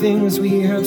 things we have